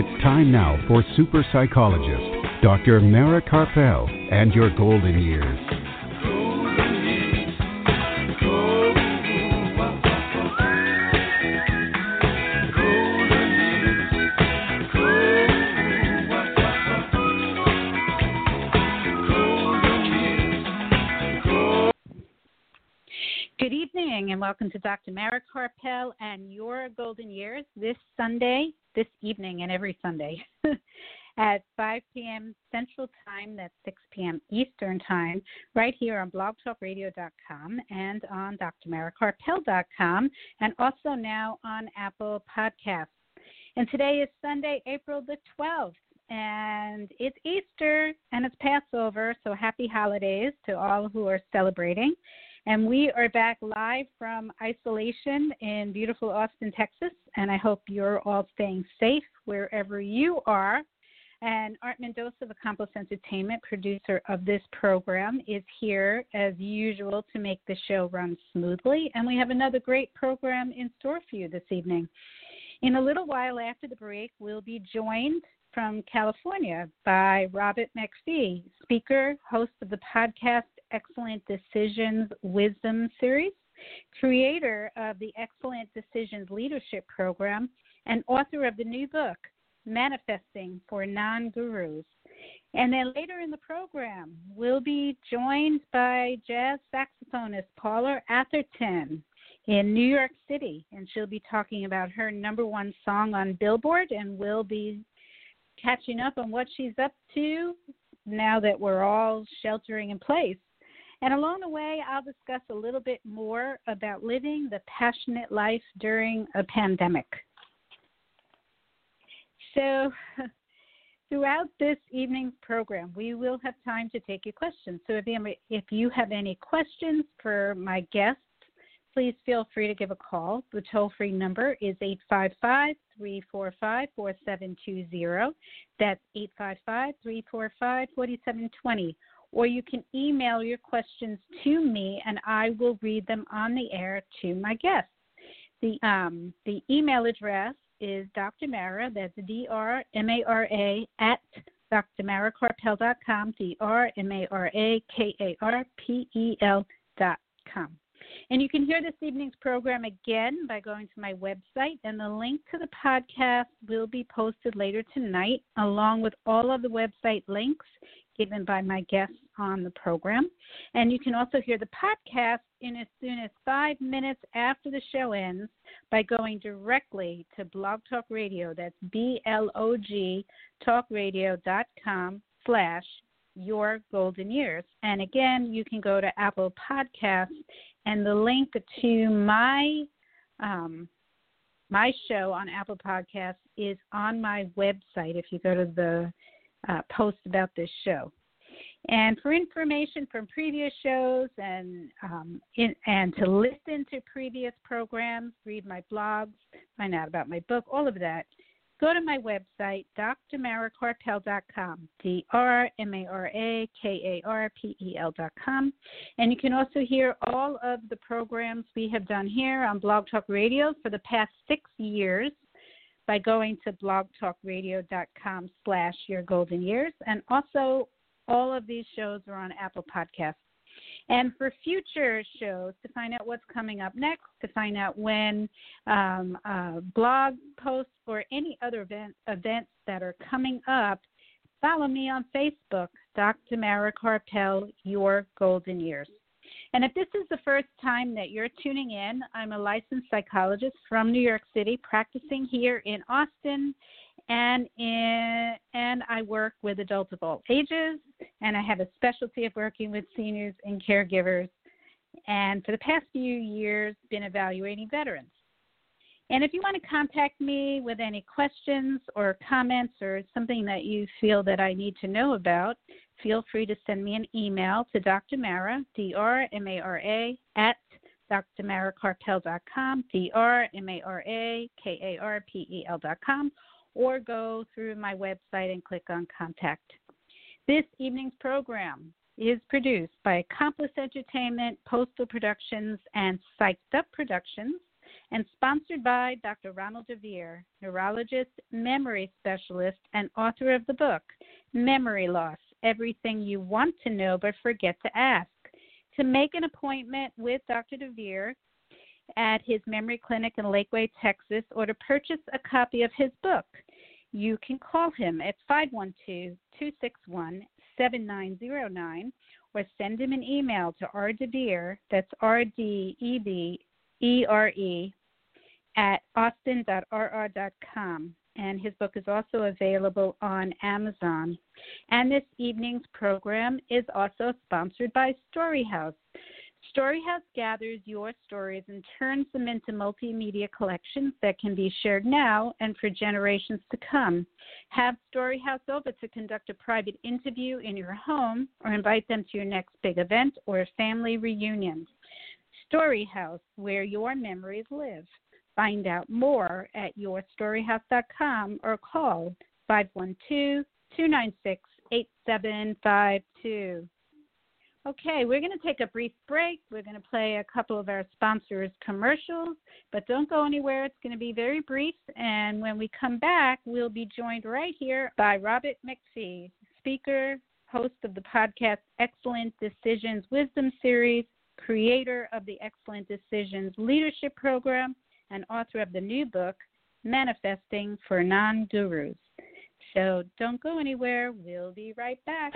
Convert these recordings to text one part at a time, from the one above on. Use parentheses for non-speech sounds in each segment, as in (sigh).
It's time now for super psychologist Dr. Mara Karpel and your golden years. Good evening and welcome to Dr. Mara Karpel and Your Golden Years this Sunday, this evening, and every Sunday (laughs) at 5 p.m. Central Time, that's 6 p.m. Eastern Time, right here on blogtalkradio.com and on drmarakarpel.com, and also now on Apple Podcasts. And today is Sunday, April the 12th, and it's Easter and it's Passover, so happy holidays to all who are celebrating. And we are back live from isolation in beautiful Austin, Texas. And I hope you're all staying safe wherever you are. And Art Mendoza of Accomplice Entertainment, producer of this program, is here as usual to make the show run smoothly. And we have another great program in store for you this evening. In a little while after the break, we'll be joined from California by Robert MacPhee, speaker, host of the podcast Excellent Decisions Wisdom Series, creator of the Excellent Decisions Leadership Program, and author of the new book, Manifesting for Non Gurus. And then later in the program, we'll be joined by jazz saxophonist Paula Atherton in New York City, and she'll be talking about her number one song on Billboard, and we'll be catching up on what she's up to now that we're all sheltering in place. And along the way, I'll discuss a little bit more about living the passionate life during a pandemic. So, (laughs) throughout this evening's program, we will have time to take your questions. So, if you, have, any questions for my guests, please feel free to give a call. The toll free number is 855 345 4720. That's 855 345 4720 or you can email your questions to me and I will read them on the air to my guests. The, um, the email address is Dr. Mara, that's D R M A R A, at drmarakarpel.com, D R M A R A K A R P E L.com. And you can hear this evening's program again by going to my website, and the link to the podcast will be posted later tonight, along with all of the website links given by my guests on the program. And you can also hear the podcast in as soon as five minutes after the show ends by going directly to Blog Talk Radio. That's B L O G talkradio.com slash your golden years. And again, you can go to Apple Podcasts and the link to my um, my show on Apple Podcasts is on my website if you go to the uh, post about this show. And for information from previous shows and um, in, and to listen to previous programs, read my blogs, find out about my book, all of that, go to my website, drmarakarpel.com, D R M A R A K A R P E L.com. And you can also hear all of the programs we have done here on Blog Talk Radio for the past six years by going to blogtalkradio.com slash your golden years. And also, all of these shows are on Apple Podcasts. And for future shows, to find out what's coming up next, to find out when um, uh, blog posts or any other event, events that are coming up, follow me on Facebook, Dr. Mara Karpel, Your Golden Years. And if this is the first time that you're tuning in, I'm a licensed psychologist from New York City, practicing here in Austin, and in, and I work with adults of all ages, and I have a specialty of working with seniors and caregivers, and for the past few years, been evaluating veterans. And if you want to contact me with any questions or comments or something that you feel that I need to know about, feel free to send me an email to Dr. Mara, D R M A R A, at drmarakarpel.com, D R M A R A K A R P E L.com, or go through my website and click on Contact. This evening's program is produced by Accomplice Entertainment, Postal Productions, and Psyched Up Productions and sponsored by Dr. Ronald DeVere, neurologist, memory specialist, and author of the book, Memory Loss Everything You Want to Know But Forget to Ask. To make an appointment with Dr. DeVere at his memory clinic in Lakeway, Texas, or to purchase a copy of his book, you can call him at 512 261 7909 or send him an email to rdevere, that's R D E B E R E, at austin.rr.com. And his book is also available on Amazon. And this evening's program is also sponsored by Storyhouse. Storyhouse gathers your stories and turns them into multimedia collections that can be shared now and for generations to come. Have Storyhouse over to conduct a private interview in your home or invite them to your next big event or family reunion. Storyhouse, where your memories live. Find out more at yourstoryhouse.com or call 512 296 8752. Okay, we're going to take a brief break. We're going to play a couple of our sponsors' commercials, but don't go anywhere. It's going to be very brief. And when we come back, we'll be joined right here by Robert MacPhee, speaker, host of the podcast Excellent Decisions Wisdom Series, creator of the Excellent Decisions Leadership Program, and author of the new book, Manifesting for Non Gurus. So don't go anywhere. We'll be right back.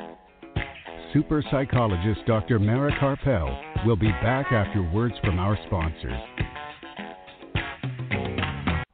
Super psychologist Dr. Mara Karpel will be back after words from our sponsors.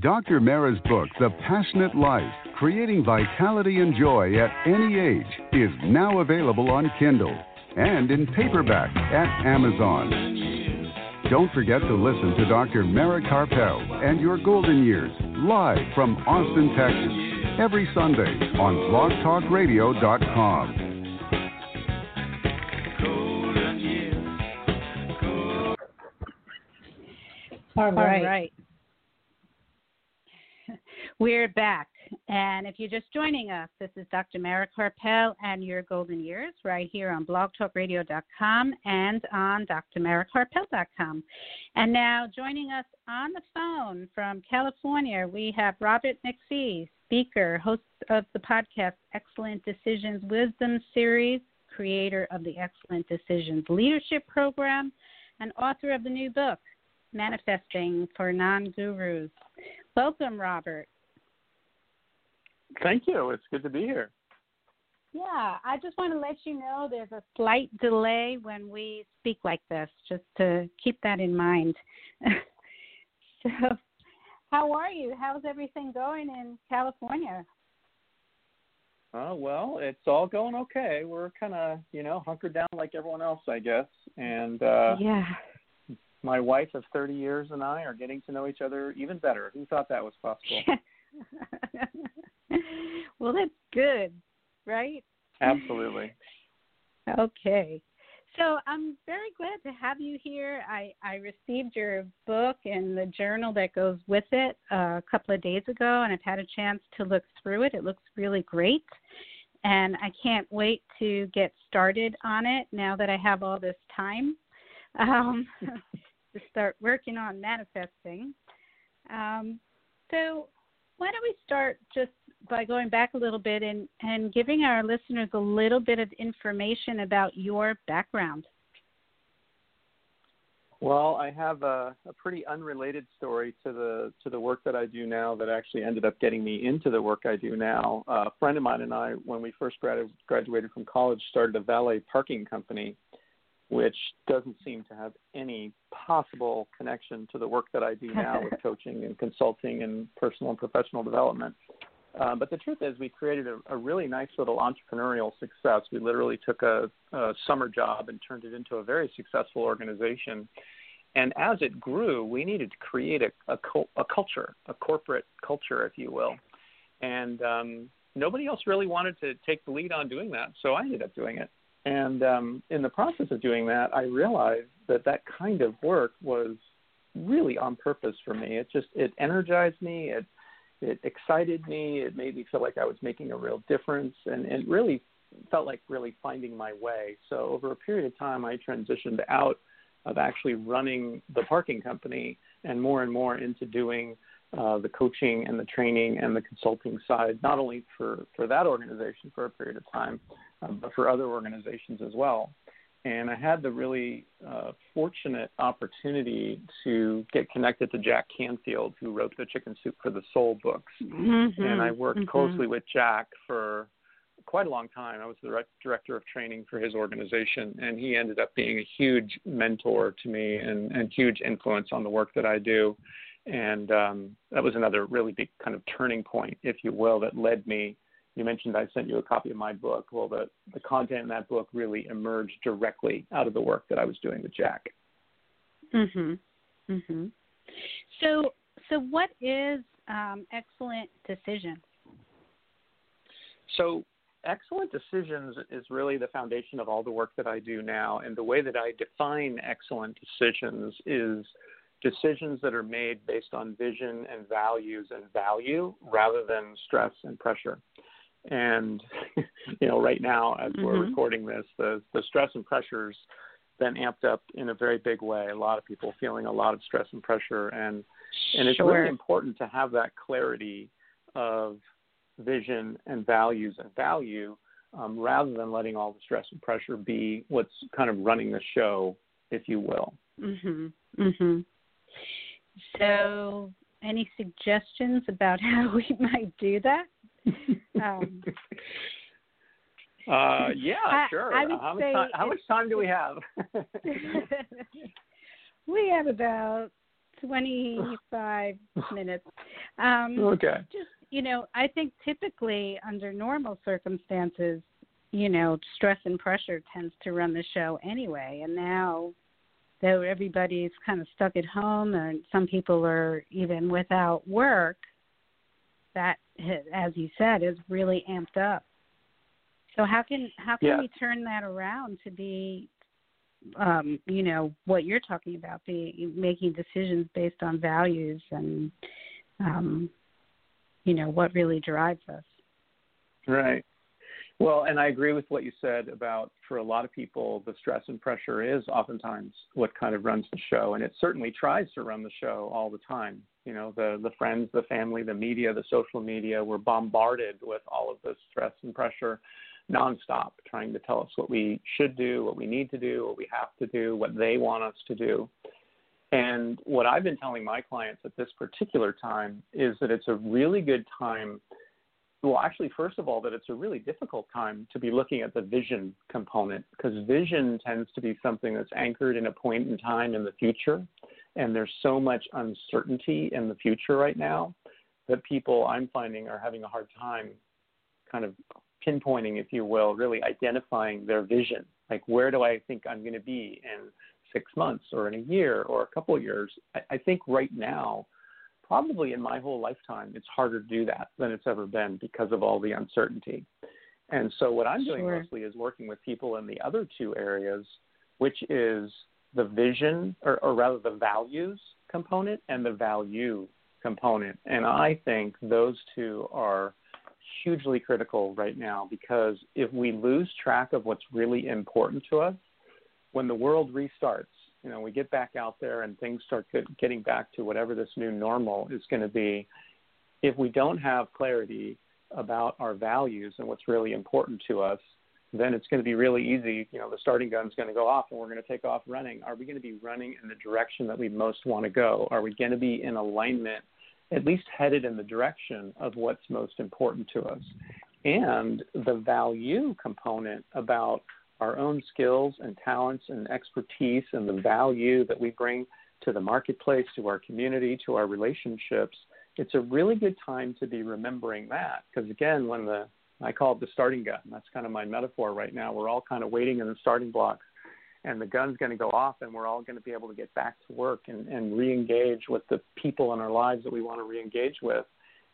Dr. Mara's book, The Passionate Life Creating Vitality and Joy at Any Age, is now available on Kindle and in paperback at Amazon. Don't forget to listen to Dr. Mara Karpel and Your Golden Years live from Austin, Texas, every Sunday on blogtalkradio.com. All right. All right. We're back. And if you're just joining us, this is Dr. Mara Karpel and Your Golden Years right here on blogtalkradio.com and on drmarakarpel.com. And now joining us on the phone from California, we have Robert MacPhee, speaker, host of the podcast Excellent Decisions Wisdom Series, creator of the Excellent Decisions Leadership Program, and author of the new book, Manifesting for Non Gurus. Welcome, Robert. Thank you. It's good to be here. Yeah, I just want to let you know there's a slight delay when we speak like this, just to keep that in mind. (laughs) so, how are you? How's everything going in California? Uh, well, it's all going okay. We're kind of, you know, hunkered down like everyone else, I guess. And uh, yeah, my wife of 30 years and I are getting to know each other even better. Who thought that was possible? (laughs) (laughs) well, that's good, right? Absolutely. (laughs) okay. So I'm very glad to have you here. I, I received your book and the journal that goes with it uh, a couple of days ago, and I've had a chance to look through it. It looks really great. And I can't wait to get started on it now that I have all this time (laughs) um, to start working on manifesting. Um, so, why don't we start just by going back a little bit and, and giving our listeners a little bit of information about your background? Well, I have a, a, pretty unrelated story to the to the work that I do now that actually ended up getting me into the work I do now. Uh, a friend of mine and I, when we first grad- graduated from college, started a valet parking company, which doesn't seem to have any possible connection to the work that I do now with (laughs) coaching and consulting and personal and professional development. Uh, but the truth is, we created a, a, really nice little entrepreneurial success. We literally took a, a, summer job and turned it into a very successful organization. And as it grew, we needed to create a, a, a culture, a corporate culture, if you will. And um, nobody else really wanted to take the lead on doing that, so I ended up doing it. And um, in the process of doing that, I realized that that kind of work was really on purpose for me. It just it energized me. It it excited me. It made me feel like I was making a real difference, and it really felt like really finding my way. So over a period of time, I transitioned out of actually running the parking company and more and more into doing uh, the coaching and the training and the consulting side, not only for, for that organization for a period of time, but for other organizations as well. And I had the really uh, fortunate opportunity to get connected to Jack Canfield, who wrote the Chicken Soup for the Soul books. Mm-hmm. And I worked mm-hmm. closely with Jack for quite a long time. I was the director of training for his organization, and he ended up being a huge mentor to me and, and huge influence on the work that I do. And um, that was another really big kind of turning point, if you will, that led me. You mentioned I sent you a copy of my book. Well, the, the content in that book really emerged directly out of the work that I was doing with Jack. Mhm. Mhm. So, so what is um, excellent decision? So, excellent decisions is really the foundation of all the work that I do now. And the way that I define excellent decisions is decisions that are made based on vision and values and value rather than stress and pressure. And (laughs) you know, right now as mm-hmm. we're recording this, the the stress and pressures been amped up in a very big way. A lot of people feeling a lot of stress and pressure, and and it's sure. really important to have that clarity of vision and values and value um, rather than letting all the stress and pressure be what's kind of running the show, if you will. Mhm. Mhm. So, any suggestions about (laughs) how we might do that? Um, uh, yeah, I, sure. I how, much time, how much time do we have? (laughs) we have about 25 minutes. Um, okay. Just, you know, I think typically under normal circumstances, you know, stress and pressure tends to run the show anyway. And now though everybody's kind of stuck at home and some people are even without work, that, as you said, is really amped up. So how can how can yeah. we turn that around to be um, you know what you're talking about, be making decisions based on values and um, you know what really drives us. Right. Well, and I agree with what you said about for a lot of people, the stress and pressure is oftentimes what kind of runs the show, and it certainly tries to run the show all the time. You know, the the friends, the family, the media, the social media, we're bombarded with all of this stress and pressure nonstop, trying to tell us what we should do, what we need to do, what we have to do, what they want us to do. And what I've been telling my clients at this particular time is that it's a really good time. Well, actually, first of all, that it's a really difficult time to be looking at the vision component because vision tends to be something that's anchored in a point in time in the future. And there's so much uncertainty in the future right now that people I'm finding are having a hard time kind of pinpointing, if you will, really identifying their vision. Like, where do I think I'm going to be in six months or in a year or a couple of years? I, I think right now, probably in my whole lifetime, it's harder to do that than it's ever been because of all the uncertainty. And so, what I'm doing sure. mostly is working with people in the other two areas, which is the vision, or, or rather the values component and the value component. And I think those two are hugely critical right now because if we lose track of what's really important to us, when the world restarts, you know, we get back out there and things start getting back to whatever this new normal is going to be. If we don't have clarity about our values and what's really important to us, then it's going to be really easy. You know, the starting gun's going to go off and we're going to take off running. Are we going to be running in the direction that we most want to go? Are we going to be in alignment at least headed in the direction of what's most important to us. And the value component about our own skills and talents and expertise and the value that we bring to the marketplace, to our community, to our relationships, it's a really good time to be remembering that. Because again, when the I call it the starting gun, that's kind of my metaphor right now. We're all kind of waiting in the starting blocks and the gun's going to go off and we're all going to be able to get back to work and, and re-engage with the people in our lives that we want to re-engage with.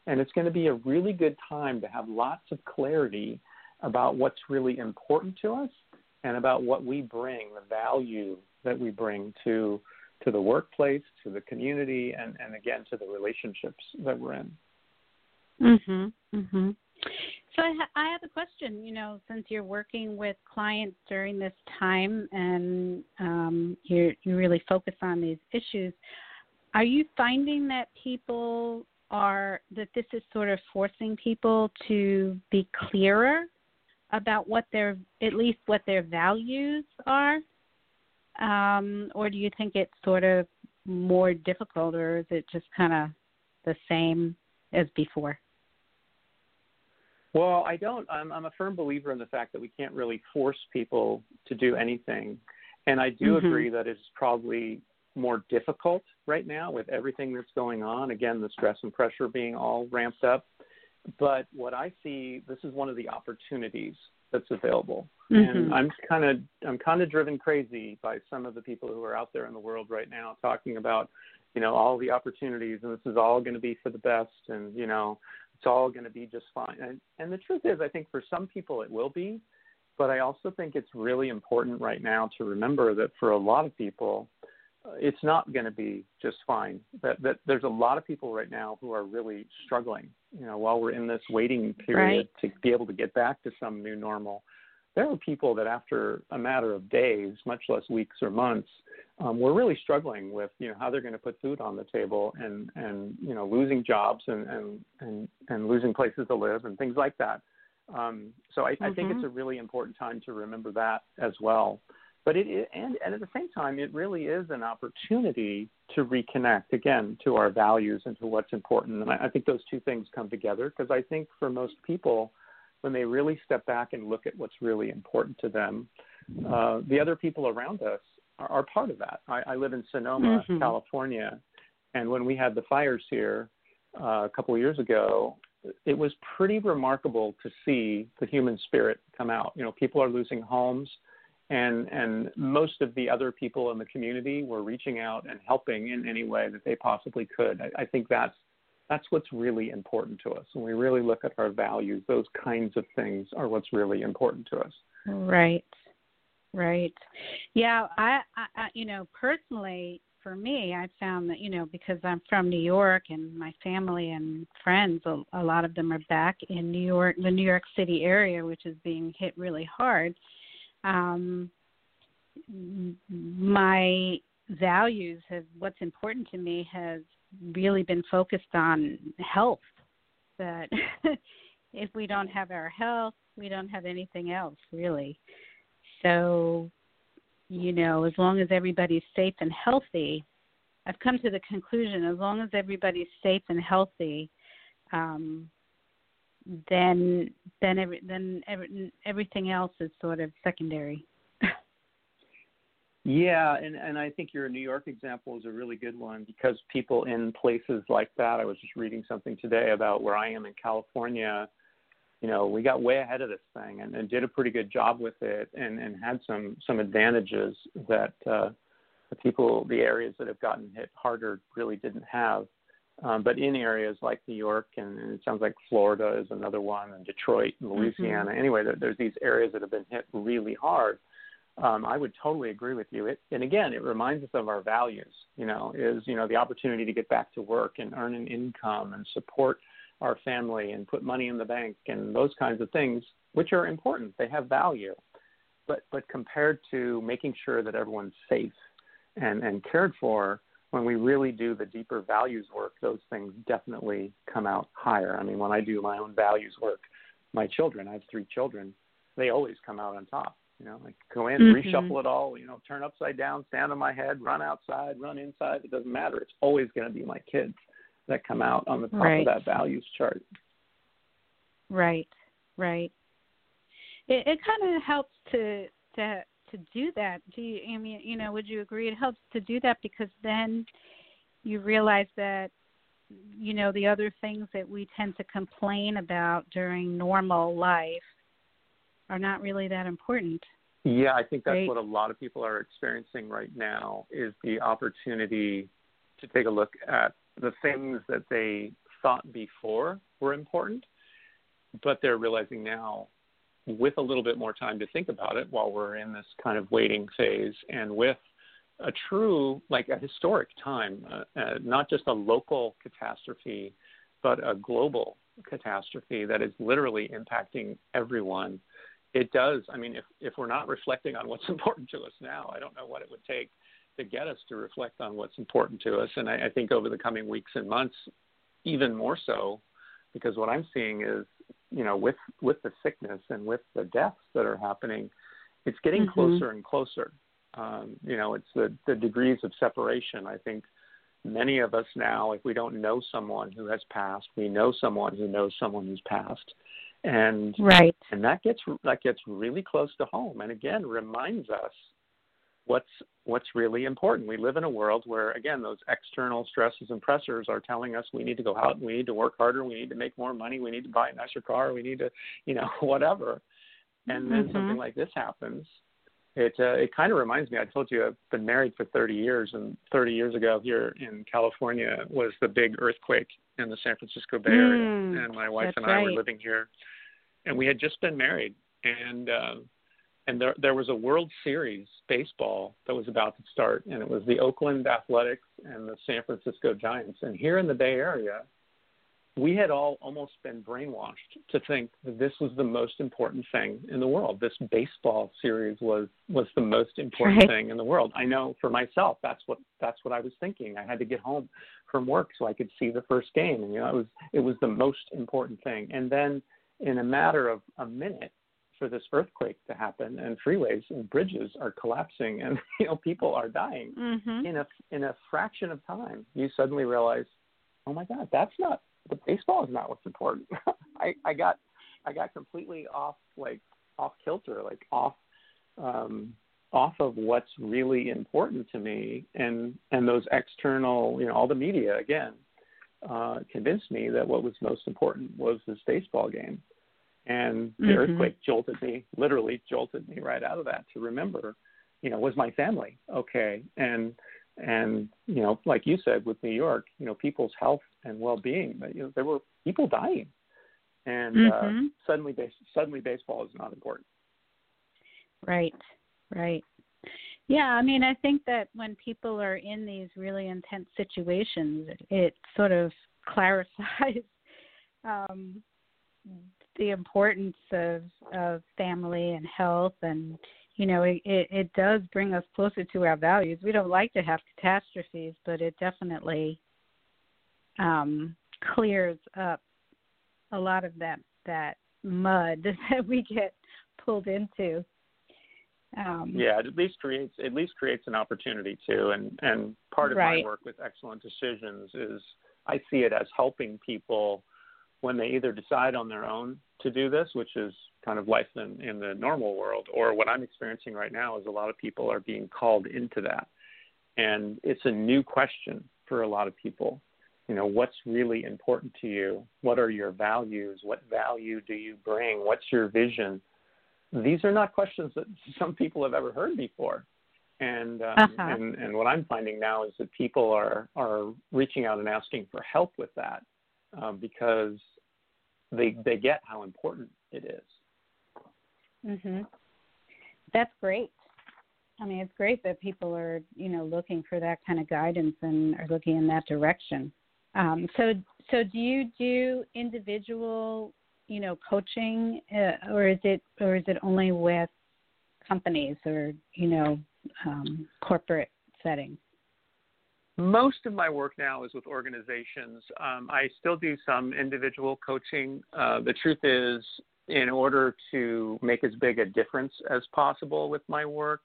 And it's going to be a really good time to have lots of clarity about what's really important to us and about what we bring the value that we bring to to the workplace to the community and and again to the relationships that we're in. Mhm mhm so I, ha- I have a question. You know, since you're working with clients during this time and um, you you really focus on these issues, are you finding that people are that this is sort of forcing people to be clearer about what their at least what their values are, um, or do you think it's sort of more difficult, or is it just kind of the same as before? Well, I don't. I'm, I'm a firm believer in the fact that we can't really force people to do anything. And I do mm-hmm. agree that it's probably more difficult right now with everything that's going on. Again, the stress and pressure being all ramped up. But what I see, this is one of the opportunities that's available. Mm-hmm. And I'm kind of I'm kind of driven crazy by some of the people who are out there in the world right now talking about, you know, all the opportunities and this is all going to be for the best and you know it's all going to be just fine. And, and the truth is, I think for some people it will be, but I also think it's really important right now to remember that for a lot of people, uh, it's not going to be just fine. That that there's a lot of people right now who are really struggling. You know, while we're in this waiting period right. to be able to get back to some new normal, there are people that after a matter of days, much less weeks or months, um, we're really struggling with you know how they're going to put food on the table and and you know losing jobs and and and, and losing places to live and things like that. Um, so I, mm-hmm. I think it's mm-hmm. a really important time to remember that as well. But it, and and at the same time, it really is an opportunity to reconnect again to our values and to what's important. And I, I think those two things come together because I think for most people, when they really step back and look at what's really important to them, uh, the other people around us are, are part of that. I, I live in Sonoma, mm-hmm. California, and when we had the fires here uh, a couple of years ago, it was pretty remarkable to see the human spirit come out. You know, people are losing homes, and and most of the other people in the community were reaching out and helping in any way that they possibly could. I, I think that's that's what's really important to us. When we really look at our values, those kinds of things are what's really important to us. Right. Right. Yeah, I, I you know, personally for me, I found that, you know, because I'm from New York and my family and friends, a, a lot of them are back in New York, the New York City area, which is being hit really hard. Um, my values have, what's important to me has really been focused on health. That (laughs) if we don't have our health, we don't have anything else, really. So, you know, as long as everybody's safe and healthy, I've come to the conclusion as long as everybody's safe and healthy, um, then then every, then every, everything else is sort of secondary. (laughs) yeah, and and I think your New York example is a really good one because people in places like that. I was just reading something today about where I am in California you know, we got way ahead of this thing and, and did a pretty good job with it and, and had some some advantages that uh, the people, the areas that have gotten hit harder really didn't have. Um, but in areas like New York and, and it sounds like Florida is another one, and Detroit and mm-hmm. Louisiana. Mm-hmm. Anyway, there, there's these areas that have been hit really hard. Um, I would totally agree with you. It, and again, it reminds us of our values. You know, is you know the opportunity to get back to work and earn an income and support our family and put money in the bank and those kinds of things, which are important. They have value. But but compared to making sure that everyone's safe and, and cared for, when we really do the deeper values work, those things definitely come out higher. I mean, when I do my own values work, my children, I have three children, they always come out on top. You know, like go in, mm-hmm. reshuffle it all, you know, turn upside down, stand on my head, run outside, run inside. It doesn't matter. It's always going to be my kids that come out on the top right. of that values chart. Right, right. It, it kind of helps to to to do that. Do you? I mean, you know, would you agree? It helps to do that because then you realize that you know the other things that we tend to complain about during normal life are not really that important. Yeah, I think that's Great. what a lot of people are experiencing right now is the opportunity to take a look at the things that they thought before were important, but they're realizing now with a little bit more time to think about it while we're in this kind of waiting phase and with a true, like a historic time, uh, uh, not just a local catastrophe, but a global catastrophe that is literally impacting everyone. It does. I mean, if, if we're not reflecting on what's (laughs) important to us now, I don't know what it would take to get us to reflect on what's important to us. And I, I think over the coming weeks and months, even more so, because what I'm seeing is, you know, with with the sickness and with the deaths that are happening, it's getting Mhm. closer and closer. Um, you know, it's the the degrees of separation. I think many of us now, if we don't know someone who has passed, we know someone who knows someone who's passed, and Right. and that gets that gets really close to home and again reminds us what's what's really important. We live in a world where again those external stresses and pressures are telling us we need to go out and we need to work harder we need to make more money we need to buy a nicer car we need to you know (laughs) whatever. And then Mhm. something like this happens. It uh, it kind of reminds me i told you i've been married for 30 years and 30 years ago here in california was the big earthquake in the san francisco bay area. Mm, and my wife and i were living here. And we had just been married. And uh, and there there was a World Series baseball that was about to start, and it was the Oakland Athletics and the San Francisco Giants. And here in the Bay Area, we had all almost been brainwashed to think that this was the most important thing in the world. This baseball series was was the most important Right. thing in the world. I know for myself, that's what that's what I was thinking. I had to get home from work so I could see the first game, and you know, it was it was the most important thing. And then in a matter of a minute for this earthquake to happen and freeways and bridges are collapsing and (laughs) you know people are dying Mhm. in a in a fraction of time. You suddenly realize oh my god that's not the baseball is not what's important. (laughs) I i got i got completely off like off kilter like off um off of what's really important to me and and those external you know all the media again uh convinced me that what was most important was this baseball game and the Mhm. earthquake jolted me literally jolted me right out of that to remember you know was my family okay and and you know like you said with new york you know people's health and well-being but, you know there were people dying and uh, Mhm. suddenly base, suddenly baseball is not important Right, right. Yeah, I mean, I think that when people are in these really intense situations, it, it sort of (laughs) clarifies um, the importance of of family and health, and you know, it, it it does bring us closer to our values. We don't like to have catastrophes, but it definitely um, clears up a lot of that that mud (laughs) that we get pulled into. Um, yeah it at least creates at least creates an opportunity too and and part of Right. my work with excellent decisions is i see it as helping people when they either decide on their own to do this which is kind of life in, in the normal world or what i'm experiencing right now is a lot of people are being called into that. And it's a new question for a lot of people. You know what's really important to you? What are your values? What value do you bring? What's your vision? These are not questions that (laughs) some people have ever heard before. And um, Uh-huh. and and what I'm finding now is that people are are reaching out and asking for help with that um, because they they get how important it is. Mhm. That's great. I mean, it's great that people are, you know, looking for that kind of guidance and are looking in that direction. Um, so, so do you do individual, you know, coaching, uh, or is it, or is it only with companies or, you know, um, corporate settings? Most of my work now is with organizations. Um, I still do some individual coaching. Uh, the truth is, in order to make as big a difference as possible with my work,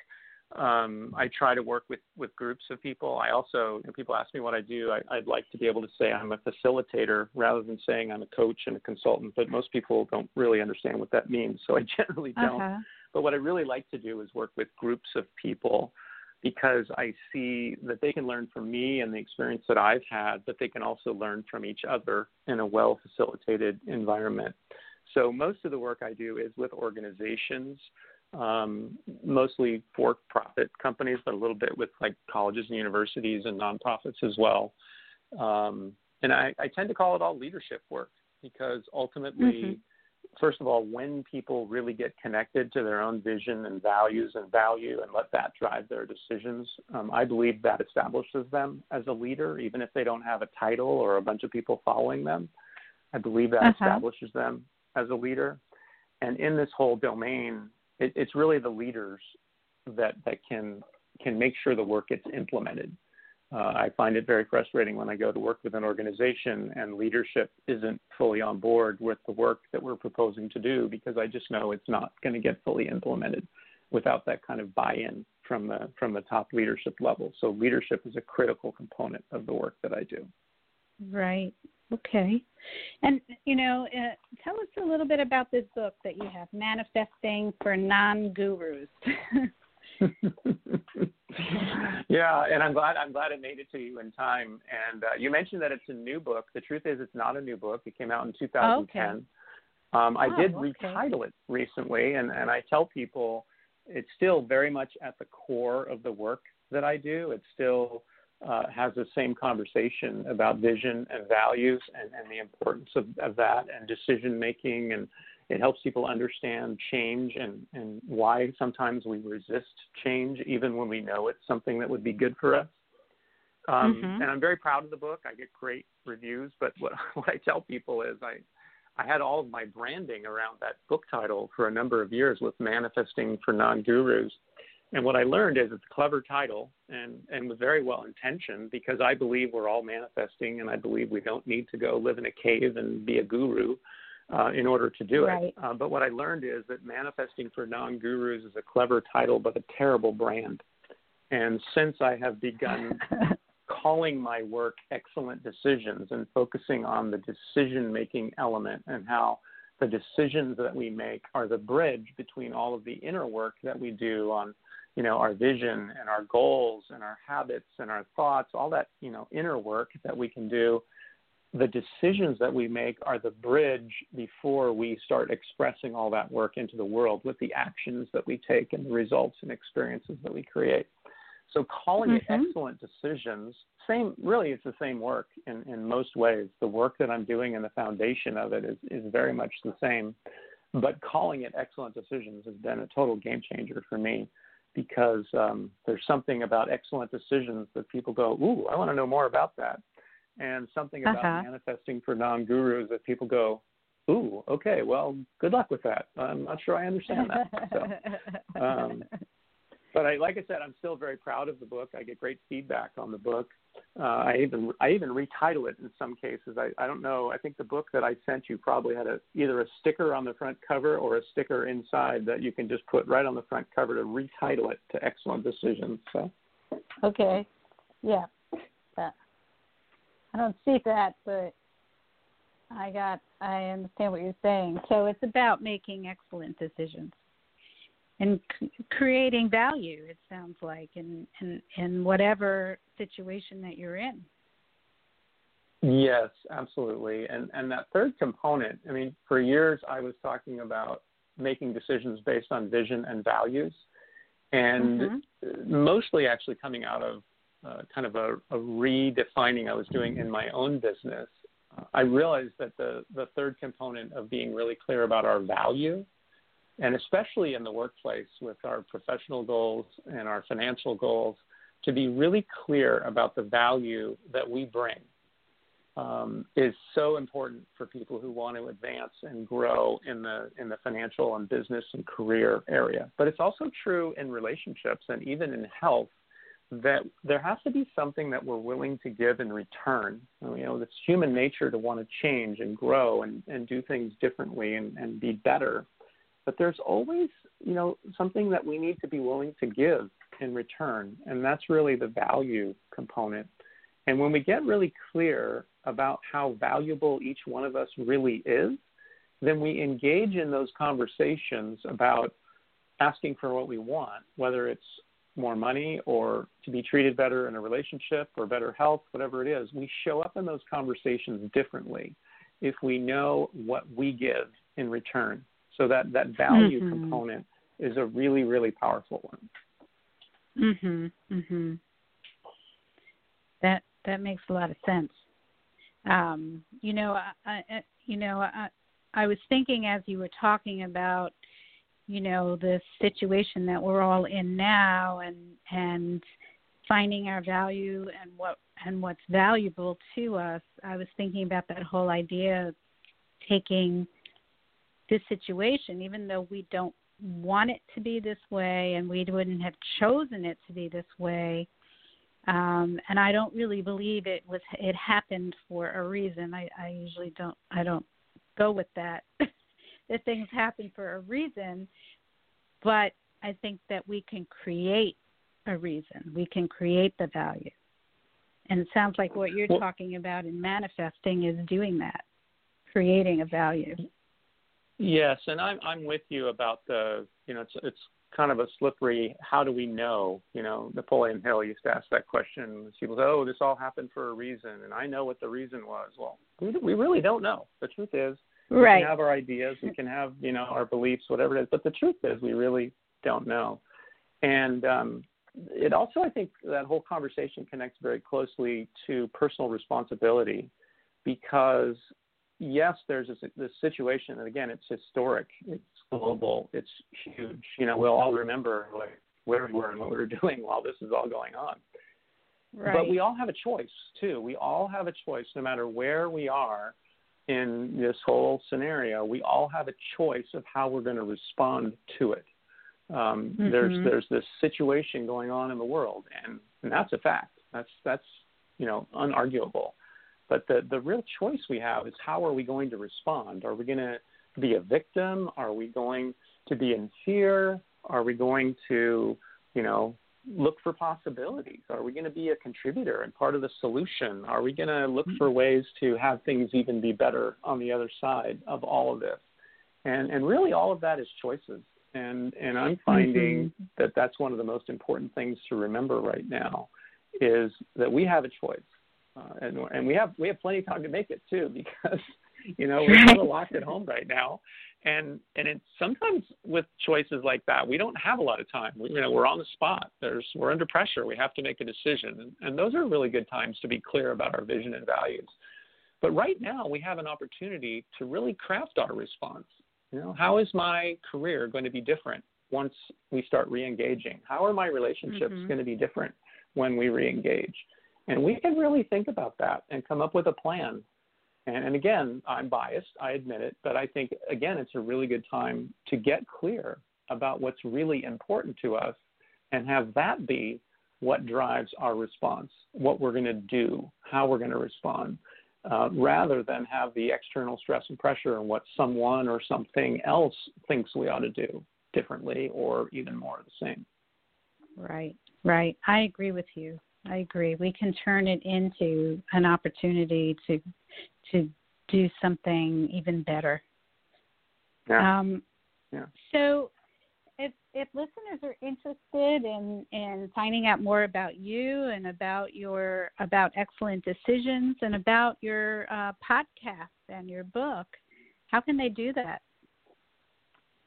um, I try to work with, with groups of people. I also, when people ask me what I do, I, I'd like to be able to say I'm a facilitator rather than saying I'm a coach and a consultant. But most people don't really understand what that means, so I (laughs) generally don't. Uh-huh. But what I really like to do is work with groups of people because I see that they can learn from me and the experience that I've had, but they can also learn from each other in a well facilitated environment. So most of the work I do is with organizations. um, mostly for-profit companies, but a little bit with like colleges and universities and nonprofits as well. Um, and I, I tend to call it all leadership work because ultimately, mm-hmm. First of all, when people really get connected to their own vision and values and value and let that drive their decisions, um, I believe that establishes them as a leader, even if they don't have a title or a bunch of people following them. I believe that uh-huh. establishes them as a leader. And in this whole domain, it, it's really the leaders that that can can make sure the work gets implemented. Uh, I find it very frustrating when I go to work with an organization and leadership isn't fully on board with the work that we're proposing to do because I just know it's not going to get fully implemented without that kind of buy-in from the from the top leadership level. So leadership is a critical component of the work that I do. Right. Okay. And, you know, uh, tell us a little bit about this book that you have, Manifesting for Non Gurus. (laughs) (laughs) yeah, and I'm glad I'm glad it made it to you in time. And uh, you mentioned that it's a new book. The truth is, it's not a new book. It came out in 2010. Okay. Um, I oh, did okay. retitle it recently, and, and I tell people it's still very much at the core of the work that I do. It still uh, has the same conversation about vision and values and, and the importance of, of that and decision making and it helps people understand change and, and why sometimes we resist change even when we know it's something that would be good for us. Um, mm-hmm. And I'm very proud of the book. I get great reviews, but what, (laughs) what I tell people is I, I had all of my branding around that book title for a number of years with manifesting for non-gurus. And what I learned is it's a clever title and, and was very well intentioned because I believe we're all manifesting and I believe we don't need to go live in a cave and be a guru uh, in order to do right. it. Uh, but what I learned is that manifesting for non gurus is a clever title but a terrible brand. And since I have begun (laughs) calling my work excellent decisions and focusing on the decision making element and how the decisions that we make are the bridge between all of the inner work that we do on you know our vision and our goals and our habits and our thoughts all that you know inner work that we can do the decisions that we make are the bridge before we start expressing all that work into the world with the actions that we take and the results and experiences that we create. So calling mm-hmm. it excellent decisions same really it's the same work in, in most ways. The work that i'm doing and the foundation of it is, is very much the same. But calling it excellent decisions has been a total game changer for me because um, there's something about excellent decisions that people go, ooh, I want to know more about that, and something about uh-huh. manifesting for non-gurus that people go, ooh, okay, well, good luck with that. I'm not sure I understand that. So, um, but I, like I said, I'm still very proud of the book. I get great feedback on the book. Uh, I even I even retitle it in some cases. I, I don't know. I think the book that I sent you probably had a either a sticker on the front cover or a sticker inside that you can just put right on the front cover to retitle it to Excellent Decisions. So. Okay. Yeah. I don't see that, but I got. I understand what you're saying. So it's about making excellent decisions and c- creating value it sounds like in, in in whatever situation that you're in yes absolutely and and that third component i mean for years i was talking about making decisions based on vision and values and mm-hmm. mostly actually coming out of uh, kind of a, a redefining i was doing in my own business uh, i realized that the the third component of being really clear about our value and especially in the workplace with our professional goals and our financial goals, to be really clear about the value that we bring um, is so important for people who want to advance and grow in the in the financial and business and career area. But it's also true in relationships and even in health that there has to be something that we're willing to give in return. You know, it's human nature to want to change and grow and, and do things differently and, and be better but there's always you know something that we need to be willing to give in return and that's really the value component and when we get really clear about how valuable each one of us really is then we engage in those conversations about asking for what we want whether it's more money or to be treated better in a relationship or better health whatever it is we show up in those conversations differently if we know what we give in return so that that value mm-hmm. component is a really, really powerful one. Mhm. Mhm. That that makes a lot of sense. Um, you know, I, I you know, I, I was thinking as you were talking about, you know, the situation that we're all in now, and and finding our value and what and what's valuable to us. I was thinking about that whole idea of taking this situation, even though we don't want it to be this way and we wouldn't have chosen it to be this way. Um, and I don't really believe it was it happened for a reason. I, I usually don't I don't go with that. (laughs) that things happen for a reason, but I think that we can create a reason. We can create the value. And it sounds like what you're well, talking about in manifesting is doing that, creating a value. Yes, and I'm I'm with you about the you know it's it's kind of a slippery. How do we know? You know, Napoleon Hill used to ask that question. People say, "Oh, this all happened for a reason," and I know what the reason was. Well, we we really don't know. The truth is, right. we can have our ideas, we can have you know our beliefs, whatever it is, but the truth is, we really don't know. And um, it also, I think, that whole conversation connects very closely to personal responsibility, because yes, there's this, this situation, and again, it's historic, it's global, it's huge. You know, we'll all remember like where we were and what we were (laughs) doing while this is all going on. Right. But we all have a choice too. We all have a choice, no matter where we are in this whole scenario. We all have a choice of how we're going to respond to it. Um, mm-hmm. There's there's this situation going on in the world, and, and that's a fact. That's that's you know unarguable. But the, the real choice we have is how are we going to respond? Are we going to be a victim? Are we going to be in fear? Are we going to, you know, look for possibilities? Are we going to be a contributor and part of the solution? Are we going to look for ways to have things even be better on the other side of all of this? And and really, all of that is choices. And and I'm finding mm-hmm. that that's one of the most important things to remember right now, is that we have a choice uh, and and we have we have plenty of time to make it too (laughs) because you know we're (laughs) kind of locked at home right now, and and it's sometimes with choices like that we don't have a lot of time. We, you know we're on the spot. There's we're under pressure. We have to make a decision, and, and those are really good times to be clear about our vision and values. But right now we have an opportunity to really craft our response. You know, how is my career going to be different once we start re-engaging? How are my relationships mm-hmm. going to be different when we re-engage? And we can really think about that and come up with a plan. And, and again, I'm biased, I admit it, but I think, again, it's a really good time to get clear about what's really important to us and have that be what drives our response, what we're going to do, how we're going to respond, uh, rather than have the external stress and pressure and what someone or something else thinks we ought to do differently or even more of the same. Right, right. I agree with you. I agree. We can turn it into an opportunity to to do something even better. Yeah. Um, yeah. So, if if listeners are interested in in finding out more about you and about your about excellent decisions and about your uh, podcast and your book, how can they do that?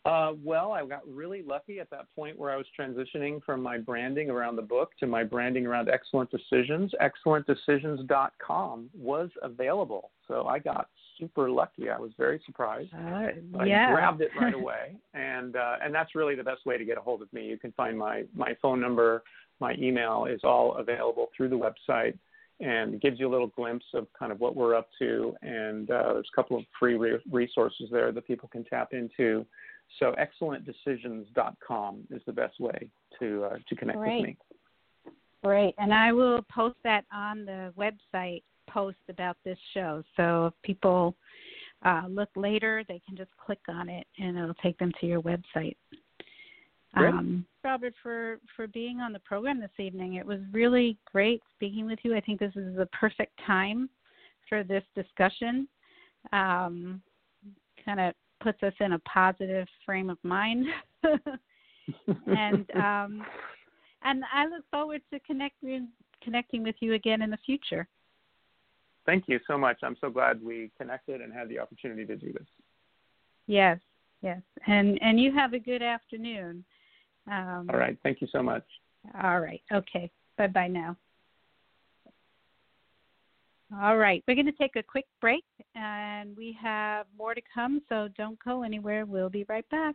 Uh, well, I got really lucky at that point where I was transitioning from my branding around the book to my branding around Excellent Decisions. ExcellentDecisions.com was available, so I got super lucky. I was very surprised. Uh, yeah. I grabbed it right away, and uh, and that's really the best way to get a hold of me. You can find my my phone number, my email is all available through the website and gives you a little glimpse of kind of what we're up to. And uh, there's a couple of free re- resources there that people can tap into. So excellentdecisions.com is the best way to uh, to connect Great. with me. Great, and I will post that on the website post about this show. So if people uh, look later, they can just click on it, and it'll take them to your website. Um, Robert, for for being on the program this evening, it was really great speaking with you. I think this is the perfect time for this discussion. Um, kind of puts us in a positive frame of mind. (laughs) and (laughs) um, and I look forward to connecting connecting with you again in the future. Thank you so much. I'm so glad we connected and had the opportunity to do this. Yes, Yes, and and you have a good afternoon. Um, all right. Thank you so much. All right. Okay. Bye bye now. All right, we're going to take a quick break and we have more to come, so don't go anywhere. We'll be right back.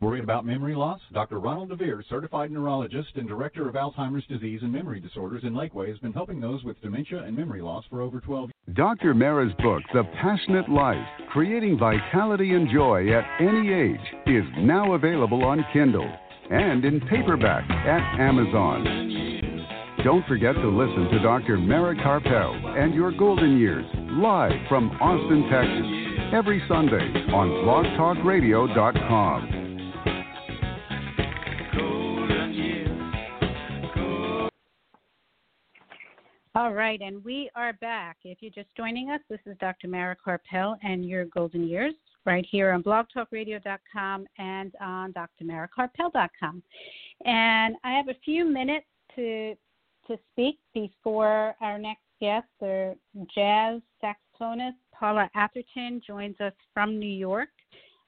Worried about memory loss? Dr. Ronald DeVere, certified neurologist and director of Alzheimer's disease and memory disorders in Lakeway, has been helping those with dementia and memory loss for over 12 years. Dr. Mara's book, The Passionate Life Creating Vitality and Joy at Any Age, is now available on Kindle and in paperback at Amazon. Don't forget to listen to Dr. Mara Karpel and Your Golden Years live from Austin, Texas, every Sunday on blogtalkradio.com. All right, and we are back. If you're just joining us, this is Dr. Mara Karpel and your golden years right here on blogtalkradio.com and on drmarakarpel.com. And I have a few minutes to to speak before our next guest, the jazz saxophonist Paula Atherton, joins us from New York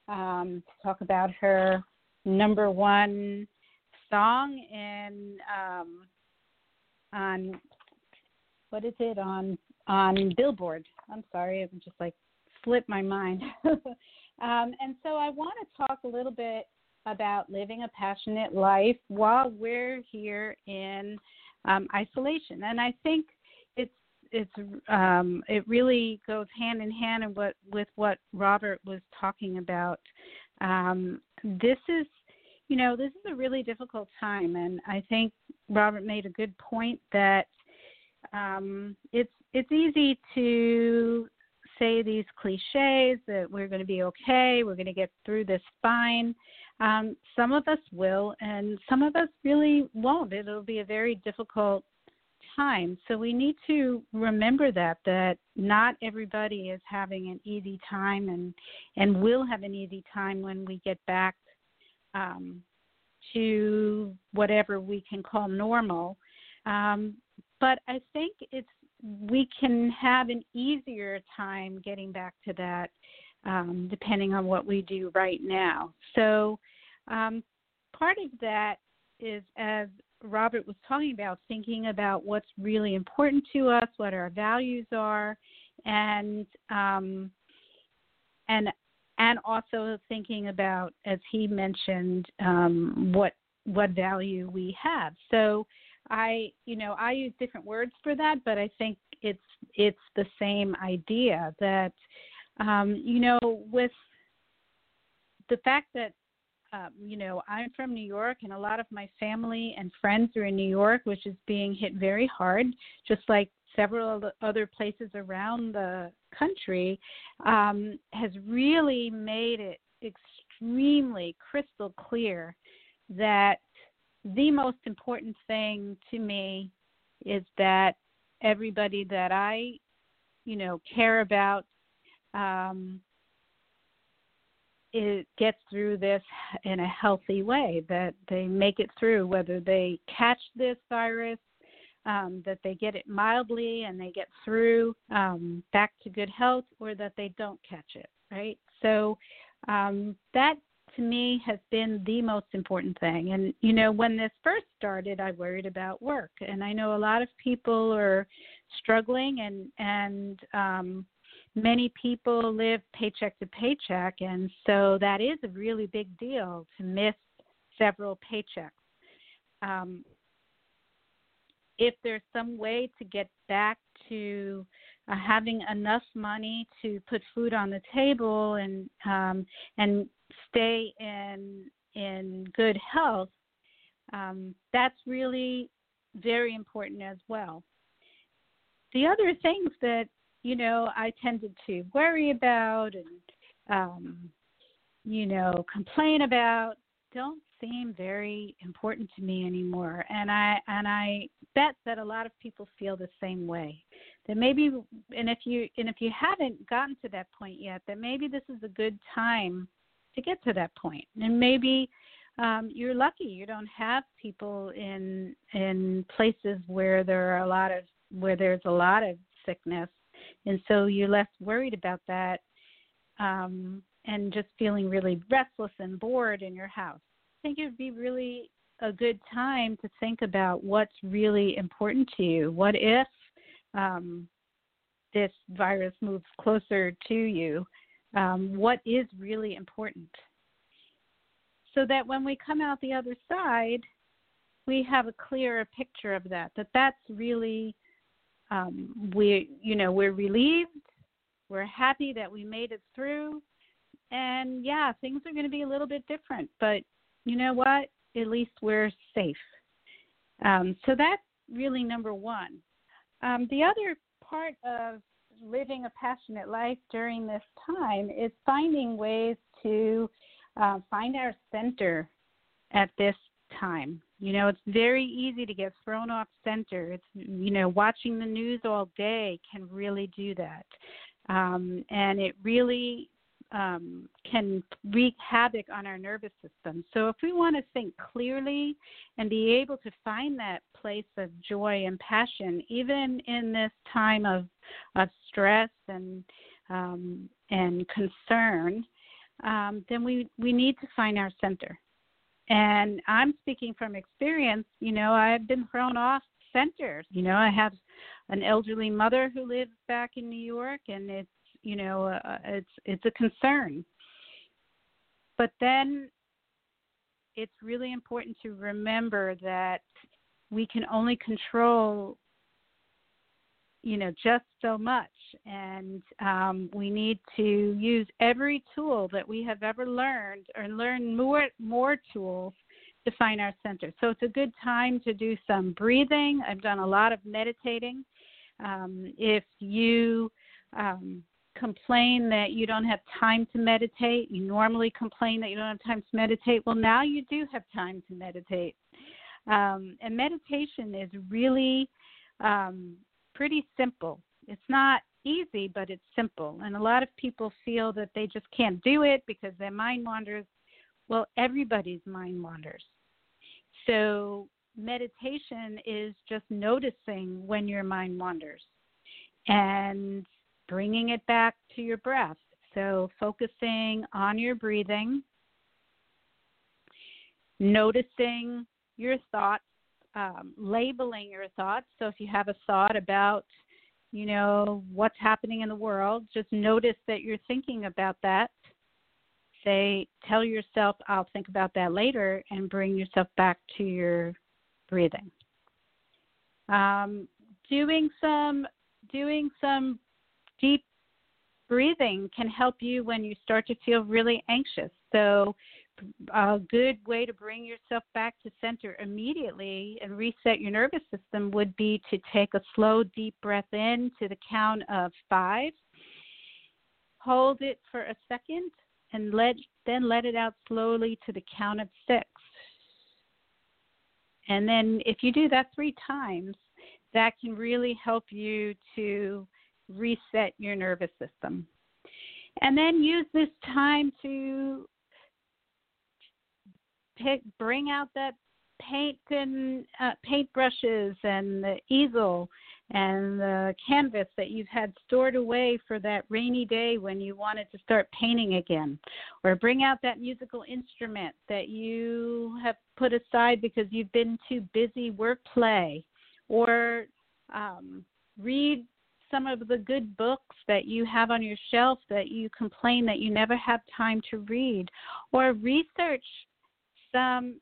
um, to talk about her number one song in um, on what is it on on Billboard? I'm sorry, I'm just like slipped my mind. (laughs) um, and so I want to talk a little bit about living a passionate life while we're here in um, isolation. And I think it's it's um, it really goes hand in hand in what with what Robert was talking about. Um, this is you know this is a really difficult time, and I think Robert made a good point that um, it's it's easy to say these cliches that we're going to be okay, we're going to get through this fine. Um, some of us will, and some of us really won't. It'll be a very difficult time. So we need to remember that that not everybody is having an easy time, and and will have an easy time when we get back um, to whatever we can call normal. Um, but I think it's we can have an easier time getting back to that um, depending on what we do right now. So um, part of that is as Robert was talking about, thinking about what's really important to us, what our values are, and um, and and also thinking about, as he mentioned, um, what what value we have. So I, you know, I use different words for that, but I think it's it's the same idea that, um, you know, with the fact that, um, you know, I'm from New York and a lot of my family and friends are in New York, which is being hit very hard, just like several other places around the country, um, has really made it extremely crystal clear that the most important thing to me is that everybody that I, you know, care about um, it gets through this in a healthy way, that they make it through, whether they catch this virus, um, that they get it mildly and they get through um, back to good health, or that they don't catch it, right? So um, that to me has been the most important thing. And you know, when this first started, I worried about work, and I know a lot of people are struggling, and and um, many people live paycheck to paycheck, and so that is a really big deal to miss several paychecks. Um, if there's some way to get back to uh, having enough money to put food on the table and um, and stay in in good health, um, that's really very important as well. the other things that you know I tended to worry about and um, you know complain about don't seem very important to me anymore and i and i bet that a lot of people feel the same way that maybe and if you and if you haven't gotten to that point yet that maybe this is a good time to get to that point. and maybe um, you're lucky you don't have people in in places where there are a lot of where there's a lot of sickness and so you're less worried about that um, and just feeling really restless and bored in your house I think it would be really a good time to think about what's really important to you. What if um, this virus moves closer to you? Um, what is really important? So that when we come out the other side, we have a clearer picture of that. That that's really um, we you know we're relieved, we're happy that we made it through, and yeah, things are going to be a little bit different, but you know what? At least we're safe. Um, so that's really number one. Um, the other part of living a passionate life during this time is finding ways to uh, find our center at this time. You know, it's very easy to get thrown off center. It's, you know, watching the news all day can really do that. Um, and it really um, can wreak havoc on our nervous system. So, if we want to think clearly and be able to find that place of joy and passion, even in this time of of stress and um, and concern, um, then we we need to find our center. And I'm speaking from experience. You know, I've been thrown off center. You know, I have an elderly mother who lives back in New York, and it's you know uh, uh, it's it's a concern. But then it's really important to remember that we can only control you know just so much. And um, we need to use every tool that we have ever learned or learn more more tools to find our center. So it's a good time to do some breathing. I've done a lot of meditating. Um, if you um, complain that you don't have time to meditate. You normally complain that you don't have time to meditate. Well, now you do have time to meditate. Um, and meditation is really um, pretty simple. It's not easy, but it's simple. And a lot of people feel that they just can't do it because their mind wanders. Well, everybody's mind wanders. So, meditation is just noticing when your mind wanders. And bringing it back to your breath. So, focusing on your breathing, noticing your thoughts, um, labeling your thoughts. So, if you have a thought about, you know, what's happening in the world, just notice that you're thinking about that. Say, tell yourself, I'll think about that later, and bring yourself back to your breathing. Um, doing some doing some deep breathing can help you when you start to feel really anxious. So, a good way to bring yourself back to center immediately and reset your nervous system would be to take a slow, deep breath in to the count of five. Hold it for a second and let then let it out slowly to the count of six. And then if you do that three times, that can really help you to reset your nervous system. And then use this time to pick, bring out that paint and uh, paint brushes and the easel and the canvas that you've had stored away for that rainy day when you wanted to start painting again or bring out that musical instrument that you have put aside because you've been too busy work play or um, read some of the good books that you have on your shelf that you complain that you never have time to read, or research some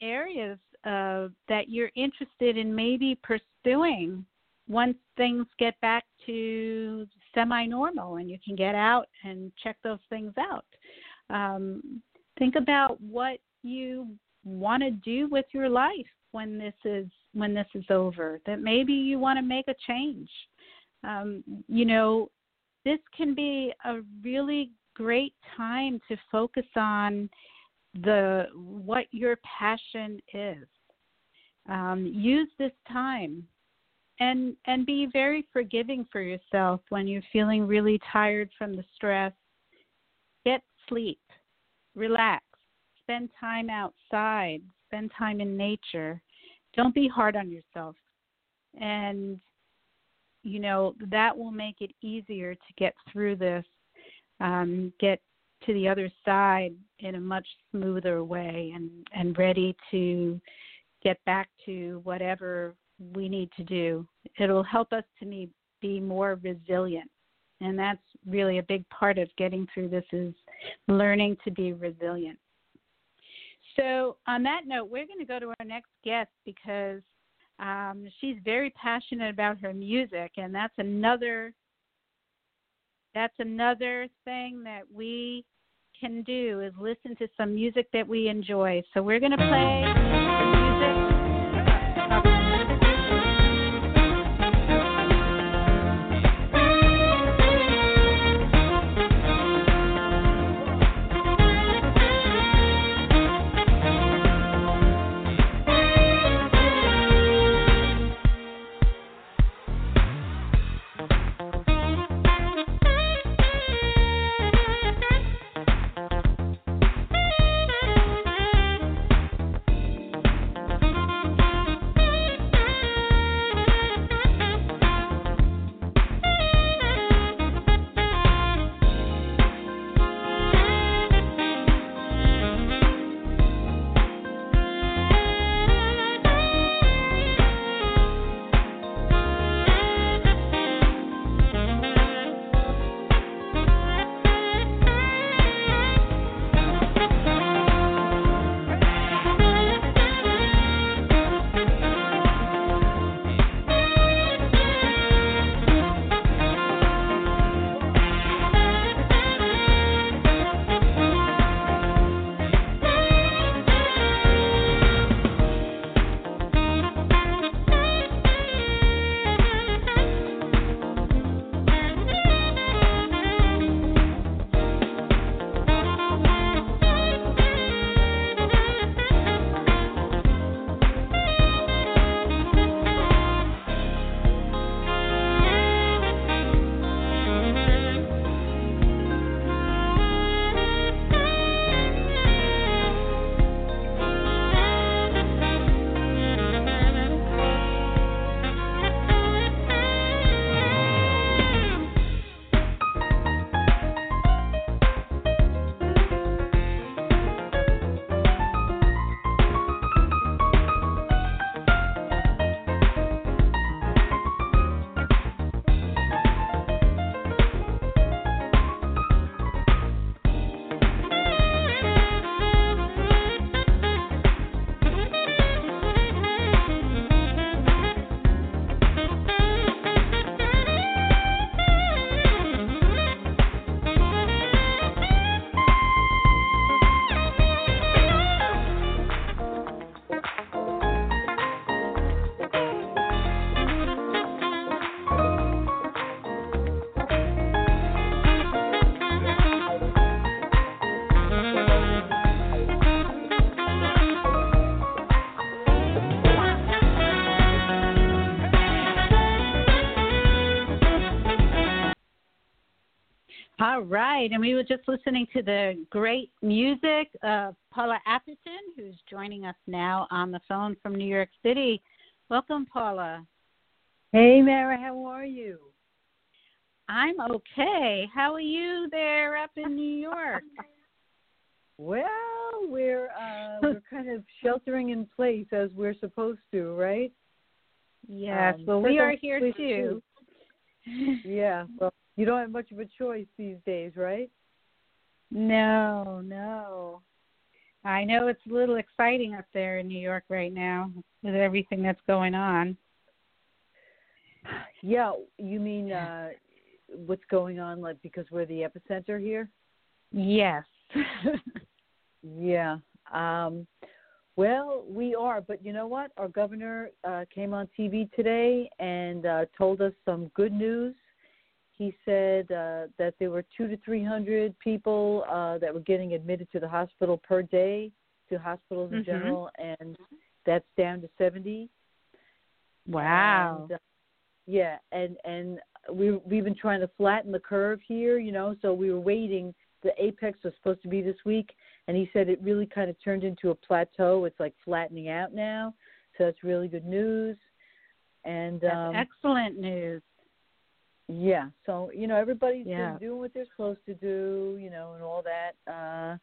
areas uh, that you're interested in maybe pursuing once things get back to semi normal and you can get out and check those things out. Um, think about what you want to do with your life when this is when this is over, that maybe you want to make a change. Um, you know, this can be a really great time to focus on the what your passion is. Um, use this time and and be very forgiving for yourself when you're feeling really tired from the stress. Get sleep, relax, spend time outside, spend time in nature. Don't be hard on yourself. And you know, that will make it easier to get through this, um, get to the other side in a much smoother way and, and ready to get back to whatever we need to do. It'll help us to me be more resilient. And that's really a big part of getting through this is learning to be resilient. So on that note, we're going to go to our next guest because um, she's very passionate about her music, and that's another that's another thing that we can do is listen to some music that we enjoy. So we're going to play right, and we were just listening to the great music of Paula Atherton, who's joining us now on the phone from New York City. Welcome, Paula. Hey, Mara, how are you? I'm okay. How are you there up in New York? (laughs) well, we're uh, (laughs) we're kind of sheltering in place as we're supposed to, right? Yes, um, well, we are here too. yeah, well, you don't have much of a choice these days, right? No, no. I know it's a little exciting up there in New York right now with everything that's going on. Yeah, you mean uh what's going on like because we're the epicenter here? Yes. (laughs) yeah. Um Well, we are, but you know what? Our governor uh, came on TV today and uh, told us some good news. He said uh, that there were two to three hundred people uh, that were getting admitted to the hospital per day, to hospitals in Mhm. general, and that's down to seventy. Wow. And, uh, yeah, and and we we've been trying to flatten the curve here, you know. So we were waiting. The apex was supposed to be this week, and he said it really kind of turned into a plateau. It's like flattening out now, so that's really good news. And That's um, excellent news. Yeah, so you know everybody's Yeah. been doing what they're supposed to do, you know, and all that, uh,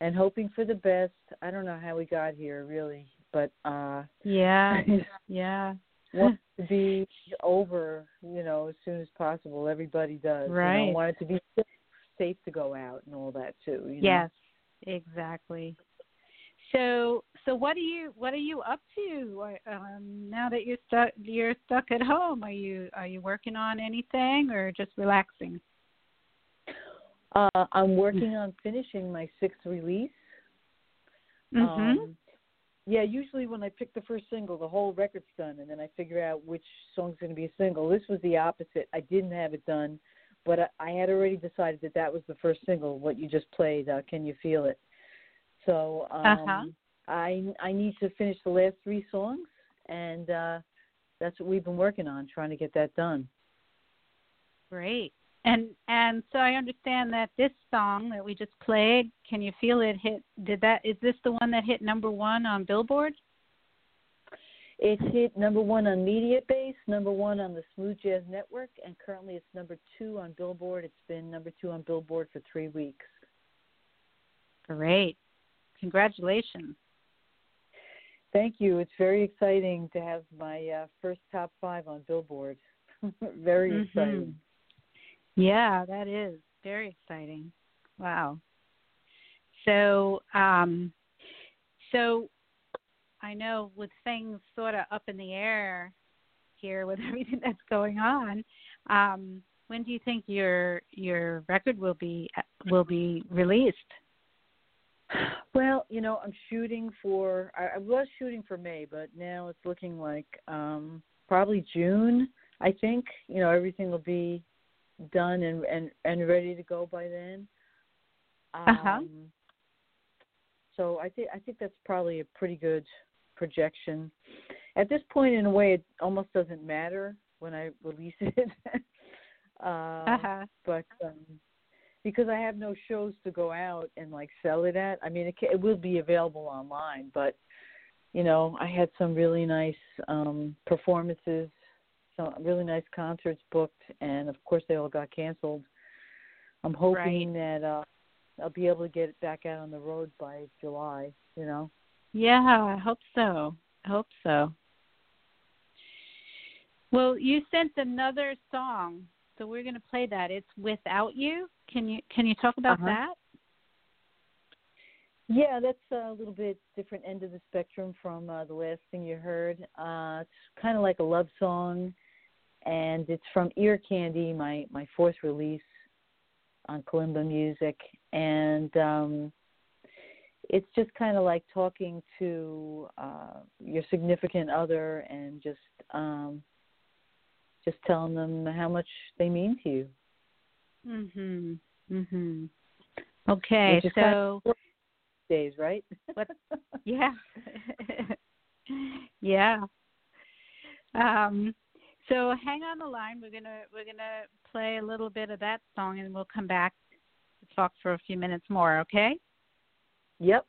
and hoping for the best. I don't know how we got here, really, but uh, Yeah. (laughs) yeah. want (laughs) to be over, you know, as soon as possible. Everybody does. You Right. know, want it to be safe, safe to go out and all that too. You know? Yes, exactly. So, so what are you what are you up to um, now that you're stuck you're stuck at home? Are you are you working on anything or just relaxing? Uh, I'm working on finishing my sixth release. Mhm. Um, yeah, usually when I pick the first single, the whole record's done, and then I figure out which song's going to be a single. This was the opposite. I didn't have it done, but I, I had already decided that that was the first single, what you just played. Uh, Can you feel it? So um, Uh-huh. I I need to finish the last three songs, and uh, that's what we've been working on, trying to get that done. Great. And and so I understand that this song that we just played, "Can You Feel It?" hit. Did that? Is this the one that hit number one on Billboard? It hit number one on Mediabase, number one on the Smooth Jazz Network, and currently it's number two on Billboard. It's been number two on Billboard for three weeks. Great. Congratulations. Thank you. It's very exciting to have my uh, first top five on Billboard. (laughs) very Mhm. exciting. Yeah, that is very exciting. Wow. So, um, so I know with things sort of up in the air here with (laughs) everything that's going on, um, when do you think your your record will be will be released? Well, you know, I'm shooting for. I, I was shooting for May, but now it's looking like um probably June. I think you know everything will be done and and and ready to go by then. Um, Uh-huh. So I think I think that's probably a pretty good projection. At this point, in a way, it almost doesn't matter when I release (laughs) it. uh, Uh-huh. but um because I have no shows to go out and like sell it at. I mean, it, it will be available online, but you know, I had some really nice um performances, some really nice concerts booked, and of course they all got canceled. I'm hoping that uh I'll be able to get it back out on the road by July. You know. Yeah, I hope so. I hope so. Well, you sent another song, so we're going to play that. It's "Without You." Can you can you talk about Uh-huh. that? Yeah, that's a little bit different end of the spectrum from uh, the last thing you heard. Uh, it's kind of like a love song, and it's from Ear Candy, my my fourth release on Kalimba Music, and um, it's just kind of like talking to uh, your significant other and just um, just telling them how much they mean to you. Mhm. Mm Mhm. Okay, so days, right? What- (laughs) yeah. (laughs) yeah. Um so hang on the line. We're gonna we're gonna play a little bit of that song and we'll come back to talk for a few minutes more, okay? Yep.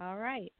All right.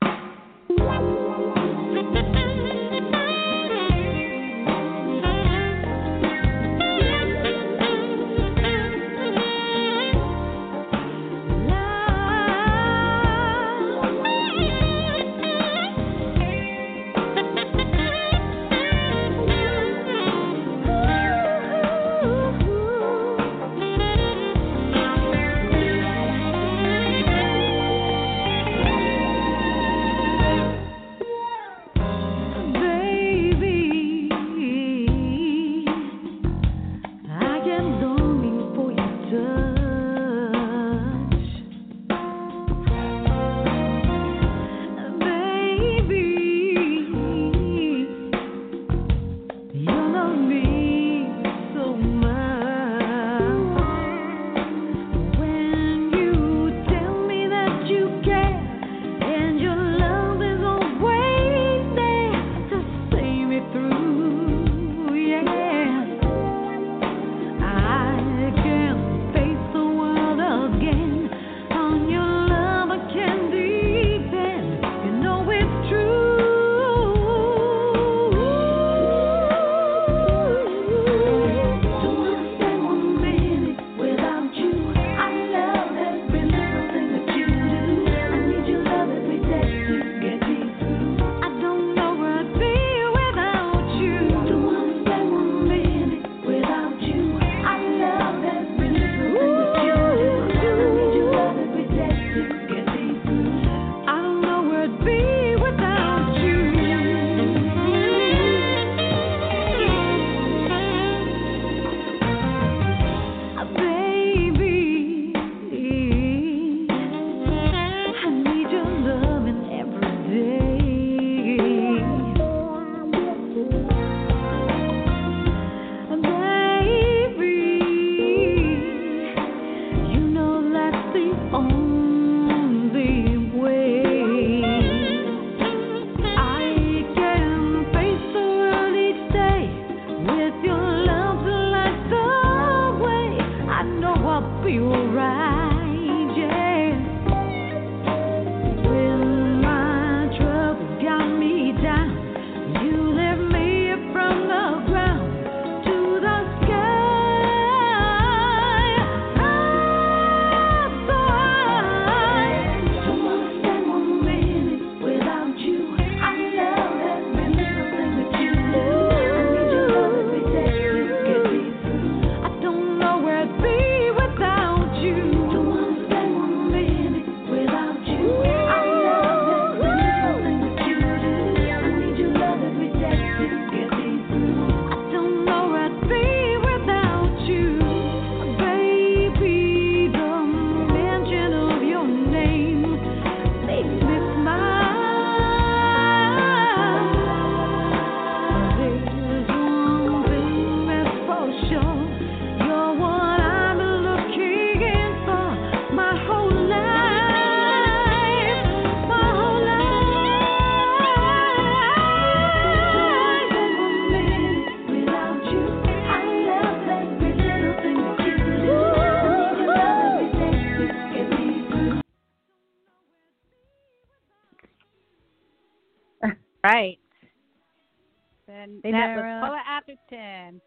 Atherton.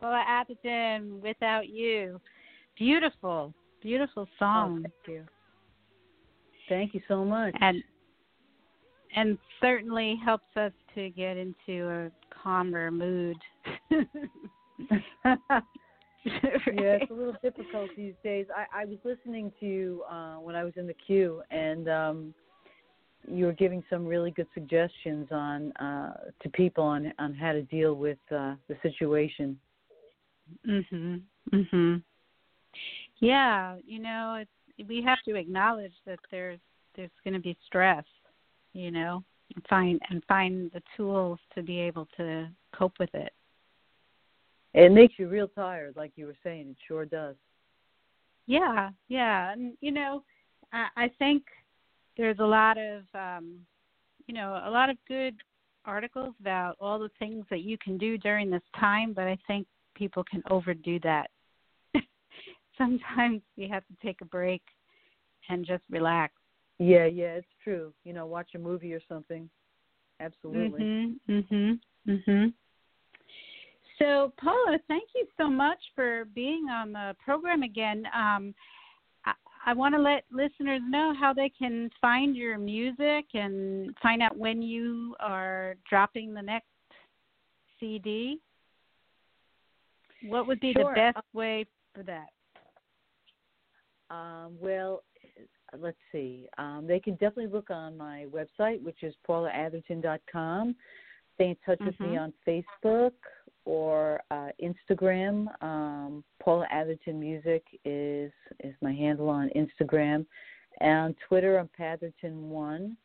Paula Atherton, Without You. Beautiful, beautiful Oh, song. thank you. Thank you so much. and and certainly helps us to get into a calmer mood. (laughs) yeah, it's a little (laughs) difficult these days. I, I was listening to you uh, when I was in the queue, and um, you were giving some really good suggestions on uh, to people on on how to deal with uh, the situation. Mhm. Mhm. Yeah, you know, it's we have to acknowledge that there's there's going to be stress, you know, and find and find the tools to be able to cope with it. It makes you real tired, like you were saying. It sure does. Yeah, yeah, and you know, I, I think there's a lot of, um, you know, a lot of good articles about all the things that you can do during this time, but I think people can overdo that. (laughs) Sometimes you have to take a break and just relax. Yeah, yeah, it's true. You know, watch a movie or something. Absolutely. Mhm. Mhm. Mhm. So, Paula, thank you so much for being on the program again. Um, I, want to let listeners know how they can find your music and find out when you are dropping the next CD. What would be Sure. the best way for that? Um, well, let's see. Um, they can definitely look on my website, which is paulaatherton.com. Stay in touch with me Mhm. on Facebook or uh, Instagram. Um, Paula Atherton Music is is my handle on Instagram. And Twitter, I'm Patherton1.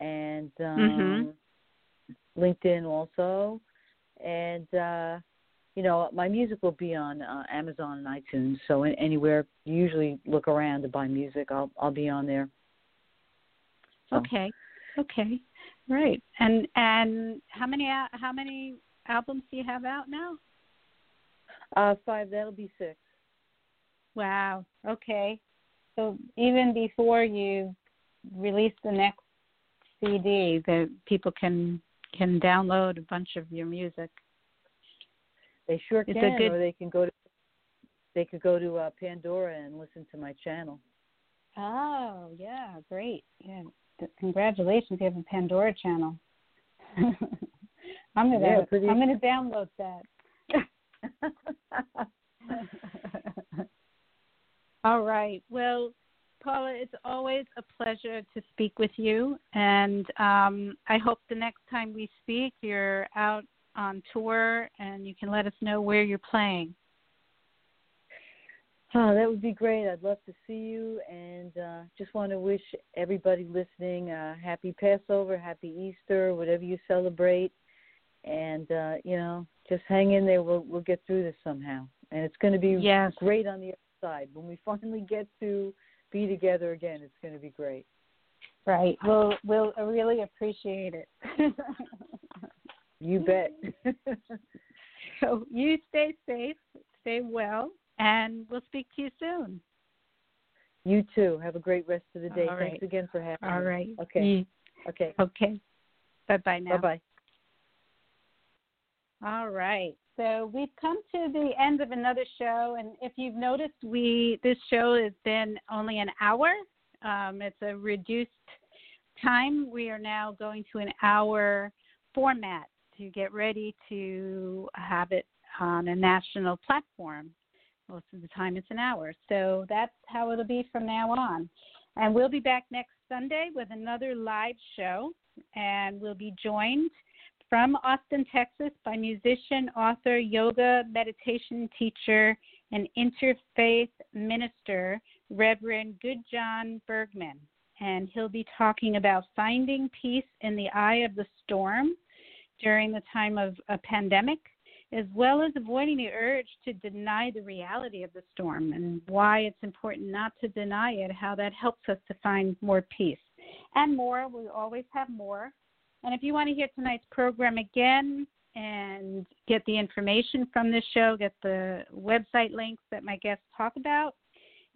And um, LinkedIn also. And, uh, you know, my music will be on uh, Amazon and iTunes. So an- anywhere you usually look around to buy music, I'll I'll be on there. So, Okay. Okay. Right. And and how many how many albums do you have out now? Uh, five. That'll be six. Wow. Okay. So even before you release the next CD, that people can can download a bunch of your music. They sure It's can, good- or they can go to they could go to uh, Pandora and listen to my channel. Oh, yeah, great. Yeah. Congratulations, you have a Pandora channel. (laughs) I'm gonna Yeah, pretty- I'm gonna download that. (laughs) All right. Well, Paula, it's always a pleasure to speak with you, and um, I hope the next time we speak, you're out on tour and you can let us know where you're playing. Oh, that would be great. I'd love to see you, and uh, just want to wish everybody listening a happy Passover, happy Easter, whatever you celebrate, and uh, you know, just hang in there. We'll we'll get through this somehow, and it's going to be Yes. great on the other side when we (laughs) finally get to be together again. It's going to be great. Right. We'll we'll really appreciate it. You bet. (laughs) (laughs) so you stay safe, stay well, and we'll speak to you soon. you too. Have a great rest of the day. All Thanks right. again for having All me. All right. Okay. Okay. okay. Bye bye now. Bye bye. All right. So we've come to the end of another show, and if you've noticed, we this show has been only an hour. Um, it's a reduced time. We are now going to an hour format to get ready to have it on a national platform. Most of the time, it's an hour. So that's how it'll be from now on. And we'll be back next Sunday with another live show, and we'll be joined from Austin, Texas, by musician, author, yoga, meditation teacher, and interfaith minister, Reverend Good John Bergman. And he'll be talking about finding peace in the eye of the storm during the time of a pandemic, as well as avoiding the urge to deny the reality of the storm and why it's important not to deny it, how that helps us to find more peace. And more, we always have more. And if you want to hear tonight's program again and get the information from this show, get the website links that my guests talk about,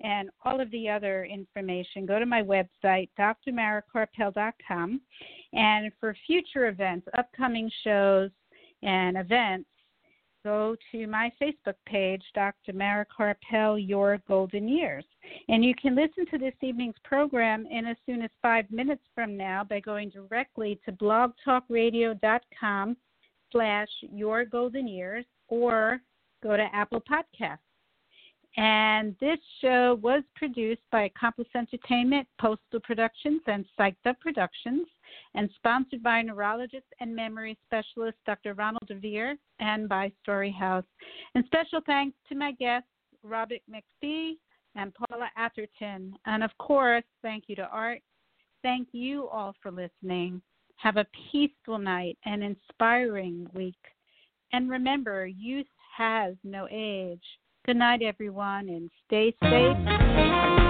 and all of the other information, go to my website, drmarakarpel.com. And for future events, upcoming shows, and events, go to my Facebook page, Dr. Mara Karpel, Your Golden Years. And you can listen to this evening's program in as soon as five minutes from now by going directly to blogtalkradio.com slash Your Golden Years or go to Apple Podcasts. And this show was produced by Accomplice Entertainment, Postal Productions, and Psyched Up Productions, and sponsored by neurologist and memory specialist Dr. Ronald DeVere and by Storyhouse. And special thanks to my guests, Robert MacPhee and Paula Atherton. And of course, thank you to Art. Thank you all for listening. Have a peaceful night and inspiring week. And remember, youth has no age. Good night, everyone, and stay safe.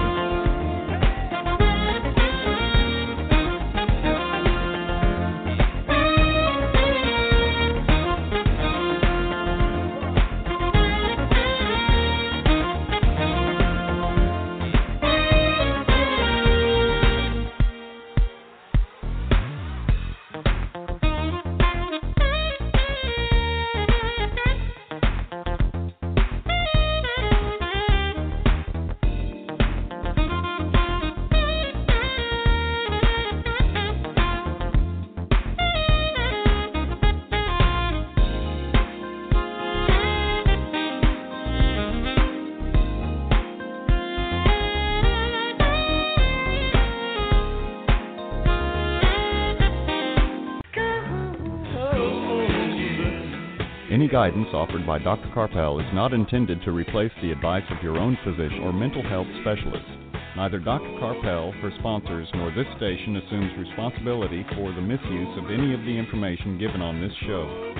Guidance offered by Dr. Karpel is not intended to replace the advice of your own physician or mental health specialist. Neither Dr. Karpel, her sponsors, nor this station assumes responsibility for the misuse of any of the information given on this show.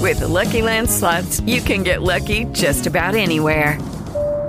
With the Lucky Land slots, you can get lucky just about anywhere.